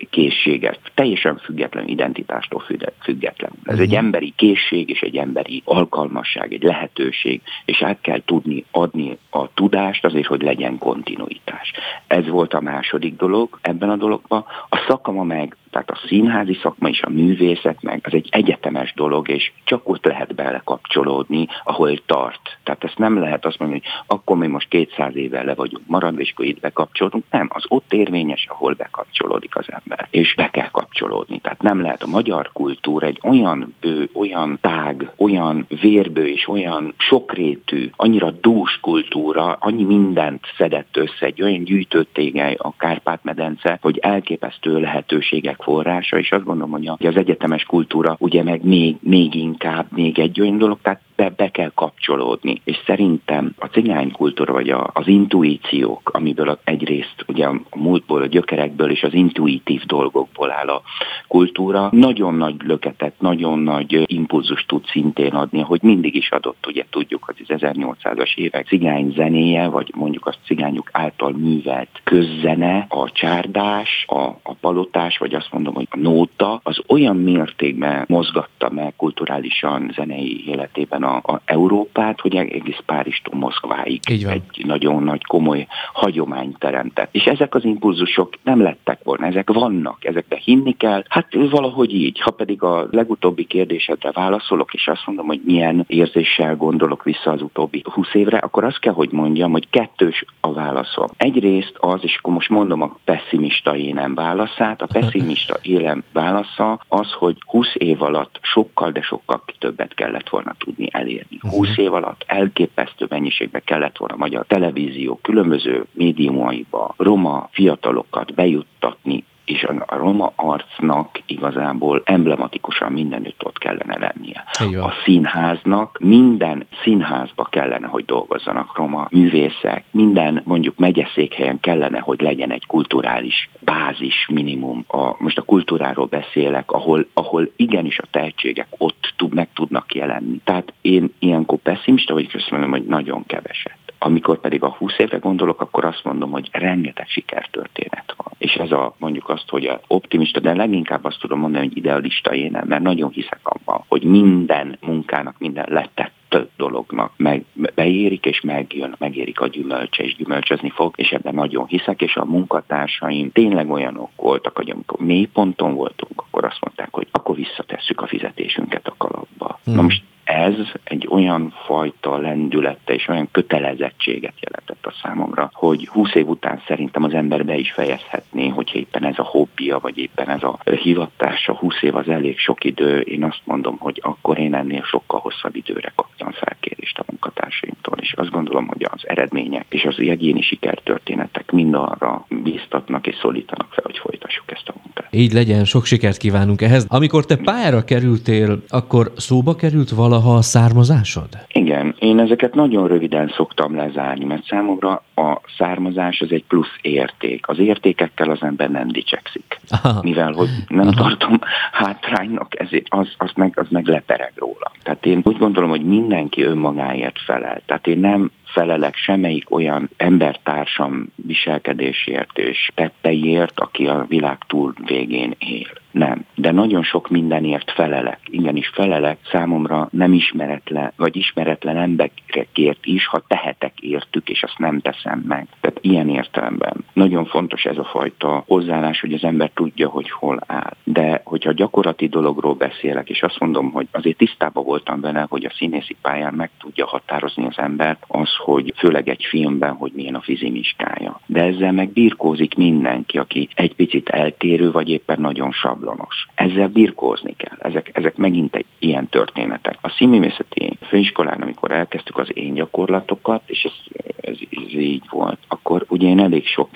készséget, teljesen független identitástól független. Ez egy mhm. emberi készség és egy emberi alkalmasság, egy lehetőség, és át kell tudni adni a tudást azért, hogy legyen kontinuitás. Ez volt a második dolog ebben a dologban. A szakma meg tehát a színházi szakma és a művészet meg az egy egyetemes dolog, és csak ott lehet belekapcsolódni, ahol tart. Tehát ezt nem lehet azt mondani, hogy akkor mi most 200 éve le vagyunk maradva, és akkor itt bekapcsolódunk. Nem, az ott érvényes, ahol bekapcsolódik az ember. És be kell kapcsolódni. Tehát nem lehet a magyar kultúra egy olyan bő, olyan tág, olyan vérbő és olyan sokrétű, annyira dús kultúra, annyi mindent szedett össze, egy olyan gyűjtőtégely a Kárpát-medence, hogy elképesztő lehetőségek forrása, és azt gondolom, hogy az egyetemes kultúra ugye meg még, még inkább még egy olyan dolog, tehát be, be kell kapcsolódni. És szerintem a cigánykultúra, vagy a, az intuíciók, amiből egyrészt ugye a múltból, a gyökerekből és az intuitív dolgokból áll a kultúra, nagyon nagy löketet, nagyon nagy impulzus tud szintén adni, hogy mindig is adott, ugye tudjuk, hogy az 1800-as évek cigány zenéje, vagy mondjuk az cigányok által művelt közzene, a csárdás, a, a palotás, vagy azt mondom, hogy a nóta, az olyan mértékben mozgatta meg kulturálisan zenei életében a, a Európát, hogy egész Párizstól Moszkváig egy nagyon nagy komoly hagyományt teremtett. És ezek az impulzusok nem lettek volna, ezek vannak, ezekbe hinni kell. Hát valahogy így. Ha pedig a legutóbbi kérdésedre válaszolok, és azt mondom, hogy milyen érzéssel gondolok vissza az utóbbi 20 évre, akkor azt kell, hogy mondjam, hogy kettős a válaszom. Egyrészt az, és akkor most mondom a pessimista énem válaszát, a pessimista élem válasza az, hogy 20 év alatt sokkal, de sokkal többet kellett volna tudni elérni. 20 mhm. év alatt elképesztő mennyiségbe kellett volna a magyar televízió különböző médiumaiba roma fiatalokat bejuttatni és a roma arcnak igazából emblematikusan mindenütt ott kellene lennie. A színháznak minden színházba kellene, hogy dolgozzanak roma művészek, minden mondjuk megyeszékhelyen kellene, hogy legyen egy kulturális bázis minimum. A, most a kultúráról beszélek, ahol, ahol igenis a tehetségek ott tud, meg tudnak jelenni. Tehát én ilyenkor pessimista vagyok, azt mondom, hogy nagyon keveset. Amikor pedig a 20 évre gondolok, akkor azt mondom, hogy rengeteg sikertörténet van. És ez a mondjuk azt, hogy a optimista, de leginkább azt tudom mondani, hogy idealista én, mert nagyon hiszek abban, hogy minden munkának, minden letett dolognak meg beérik, és megjön, megérik a gyümölcse, és gyümölcsözni fog, és ebben nagyon hiszek, és a munkatársaim tényleg olyanok voltak, hogy amikor mélyponton voltunk, akkor azt mondták, hogy akkor visszatesszük a fizetésünket a kalapba. Hmm. Na most ez egy olyan fajta lendülette és olyan kötelezettséget jelentett a számomra, hogy 20 év után szerintem az ember be is fejezhetné, hogyha éppen ez a hobbija, vagy éppen ez a hivatása, 20 év az elég sok idő, én azt mondom, hogy akkor én ennél sokkal hosszabb időre kaptam felkérést a munkatársaimtól, és azt gondolom, hogy az eredmények és az egyéni sikertörténetek mind arra bíztatnak és szólítanak fel, hogy folytassuk ezt a. Így legyen, sok sikert kívánunk ehhez. Amikor te pályára kerültél, akkor szóba került valaha a származásod? Igen, én ezeket nagyon röviden szoktam lezárni, mert számomra a származás az egy plusz érték. Az értékekkel az ember nem dicsekszik. Aha. Mivel, hogy nem Aha. tartom hátránynak, ezért az, az, meg, az meg lepereg róla. Tehát én úgy gondolom, hogy mindenki önmagáért felel. Tehát én nem felelek semmelyik olyan embertársam viselkedésért és tetteiért, aki a világ túl végén él. Nem. De nagyon sok mindenért felelek. Igenis felelek számomra nem ismeretlen, vagy ismeretlen emberekért is, ha tehetek értük, és azt nem teszem meg. Tehát ilyen értelemben nagyon fontos ez a fajta hozzáállás, hogy az ember tudja, hogy hol áll. De hogyha gyakorlati dologról beszélek, és azt mondom, hogy azért tisztában voltam vele, hogy a színészi pályán meg tudja határozni az embert, az, hogy főleg egy filmben, hogy milyen a fizimiskája. De ezzel meg birkózik mindenki, aki egy picit eltérő, vagy éppen nagyon sablonos. Ezzel birkózni kell. Ezek, ezek megint egy ilyen történetek. A színművészeti főiskolán, amikor elkezdtük az én gyakorlatokat, és ezt ez, ez így volt, akkor ugye én elég sok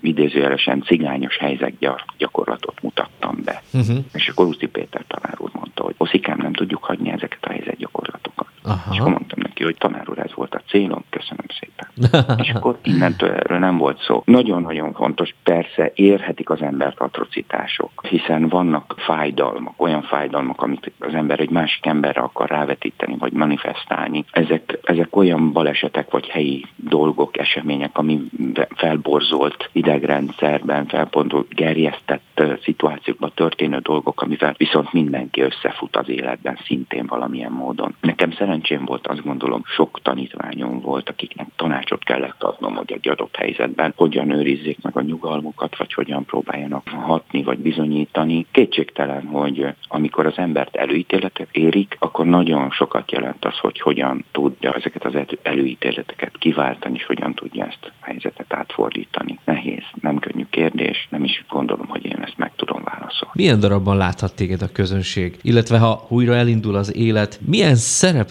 idézőjelesen cigányos helyzet gyakorlatot mutattam be. Uh-huh. És akkor Uszi Péter tanár úr mondta, hogy Oszikám, nem tudjuk hagyni ezeket a helyzet. Aha. És akkor mondtam neki, hogy tanár úr, ez volt a célom, köszönöm szépen. és akkor innentől erről nem volt szó. Nagyon-nagyon fontos, persze érhetik az embert atrocitások, hiszen vannak fájdalmak, olyan fájdalmak, amit az ember egy másik emberre akar rávetíteni, vagy manifestálni. Ezek, ezek olyan balesetek, vagy helyi dolgok, események, ami felborzolt idegrendszerben, felpontolt, gerjesztett szituációkban történő dolgok, amivel viszont mindenki összefut az életben szintén valamilyen módon. Nekem szerencsém volt, azt gondolom, sok tanítványom volt, akiknek tanácsot kellett adnom, hogy egy adott helyzetben hogyan őrizzék meg a nyugalmukat, vagy hogyan próbáljanak hatni, vagy bizonyítani. Kétségtelen, hogy amikor az embert előítéletet érik, akkor nagyon sokat jelent az, hogy hogyan tudja ezeket az előítéleteket kiváltani, és hogyan tudja ezt a helyzetet átfordítani. Nehéz, nem könnyű kérdés, nem is gondolom, hogy én ezt meg tudom válaszolni. Milyen darabban láthat téged a közönség? Illetve ha újra elindul az élet, milyen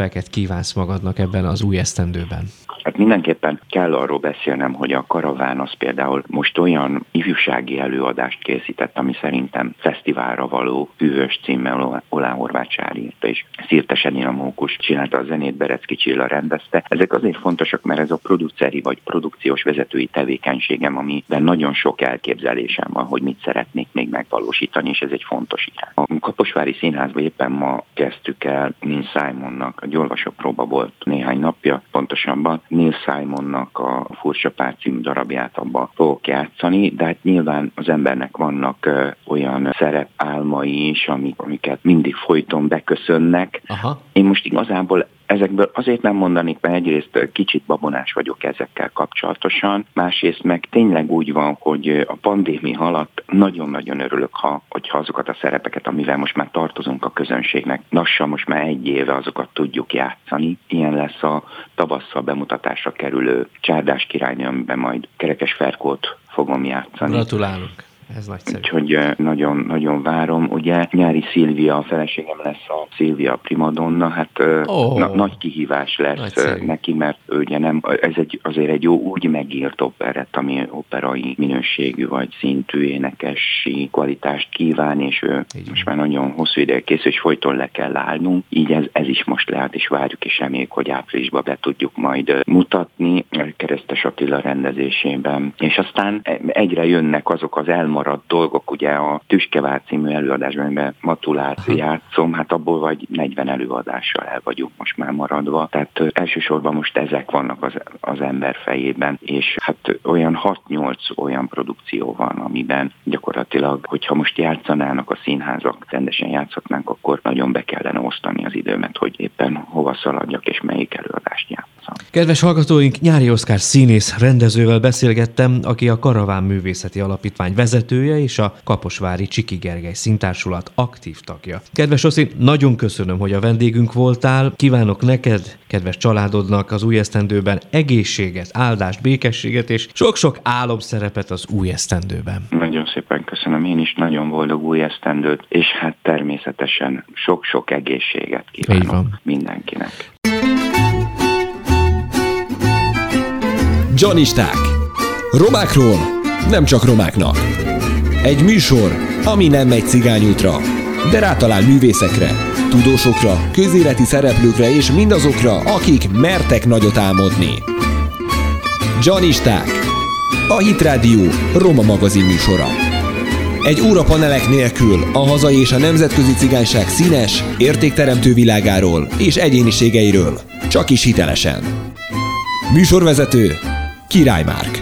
szerepeket kívánsz magadnak ebben az új esztendőben? Hát mindenképpen kell arról beszélnem, hogy a karaván az például most olyan ifjúsági előadást készített, ami szerintem fesztiválra való hűvös címmel Olá Horváth írta, és Szirtes Edina Mókus csinálta a zenét, Berecki Csilla rendezte. Ezek azért fontosak, mert ez a produceri vagy produkciós vezetői tevékenységem, amiben nagyon sok elképzelésem van, hogy mit szeretnék még megvalósítani, és ez egy fontos ilyen. A Kaposvári Színházban éppen ma kezdtük el Neil Simonnak, egy olvasópróba volt néhány napja, pontosabban Neil Simonnak a Furcsa Pár című darabját abba fogok játszani, de hát nyilván az embernek vannak olyan szerepálmai is, amik, amiket mindig folyton beköszönnek. Aha. Én most igazából ezekből azért nem mondanék, mert egyrészt kicsit babonás vagyok ezekkel kapcsolatosan, másrészt meg tényleg úgy van, hogy a pandémia alatt nagyon-nagyon örülök, ha, hogyha azokat a szerepeket, amivel most már tartozunk a közönségnek, lassan most már egy éve azokat tudjuk játszani. Ilyen lesz a tavasszal bemutatásra kerülő Csárdás királynő, amiben majd Kerekes Ferkót fogom játszani. Gratulálok! Ez nagyszerű. Úgyhogy nagyon, nagyon várom. Ugye nyári Szilvia, a feleségem lesz a Szilvia primadonna, hát oh, na, nagy kihívás lesz nagyszerű. neki, mert ugye nem, ez egy, azért egy jó úgy megírt operett, ami operai minőségű vagy szintű énekesi kvalitást kíván, és ő így most már nagyon hosszú ideje készül, és folyton le kell állnunk. Így ez, ez is most lehet, és várjuk, és reméljük, hogy áprilisban be tudjuk majd mutatni Keresztes Attila rendezésében. És aztán egyre jönnek azok az elmaradt elmaradt dolgok, ugye a Tüskevár című előadásban, amiben Matulát játszom, hát abból vagy 40 előadással el vagyunk most már maradva. Tehát elsősorban most ezek vannak az, az ember fejében, és hát olyan 6-8 olyan produkció van, amiben gyakorlatilag, hogyha most játszanának a színházak, rendesen játszhatnánk, akkor nagyon be kellene osztani az időmet, hogy éppen hova szaladjak és melyik előadást játszom. Kedves hallgatóink, Nyári Oszkár színész rendezővel beszélgettem, aki a Karaván Művészeti Alapítvány vezetője és a Kaposvári Csiki Gergely Szintársulat aktív tagja. Kedves Oszi, nagyon köszönöm, hogy a vendégünk voltál. Kívánok neked, kedves családodnak az új esztendőben egészséget, áldást, békességet és sok-sok álomszerepet az új esztendőben. Nagyon szépen köszönöm, én is nagyon boldog új esztendőt, és hát természetesen sok-sok egészséget kívánok mindenkinek. Janisták. Romákról nem csak romáknak. Egy műsor, ami nem megy cigányútra, de rátalál művészekre, tudósokra, közéleti szereplőkre és mindazokra, akik mertek nagyot álmodni. Janisták. A Hit Radio Roma magazin műsora. Egy óra panelek nélkül a hazai és a nemzetközi cigányság színes, értékteremtő világáról és egyéniségeiről, csak is hitelesen. Műsorvezető Király Márk.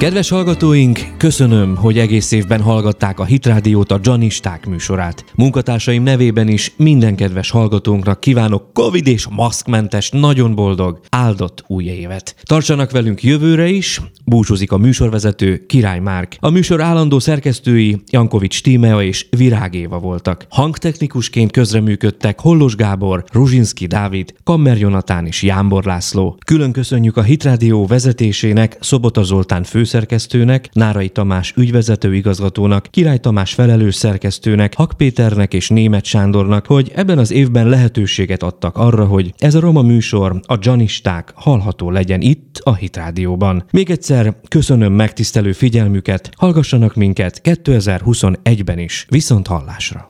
Kedves hallgatóink, köszönöm, hogy egész évben hallgatták a Hitrádiót, a Janisták műsorát. Munkatársaim nevében is minden kedves hallgatónknak kívánok Covid és maszkmentes, nagyon boldog, áldott új évet. Tartsanak velünk jövőre is, búcsúzik a műsorvezető Király Márk. A műsor állandó szerkesztői Jankovics Tímea és Virág Éva voltak. Hangtechnikusként közreműködtek Hollos Gábor, Ruzsinski Dávid, Kammer Jonatán és Jámbor László. Külön köszönjük a Hitrádió vezetésének Szobota Zoltán főszerkesztő főszerkesztőnek, Nárai Tamás ügyvezető igazgatónak, Király Tamás felelős szerkesztőnek, Hak Péternek és Német Sándornak, hogy ebben az évben lehetőséget adtak arra, hogy ez a roma műsor, a Janisták hallható legyen itt a Hitrádióban. Még egyszer köszönöm megtisztelő figyelmüket, hallgassanak minket 2021-ben is. Viszont hallásra!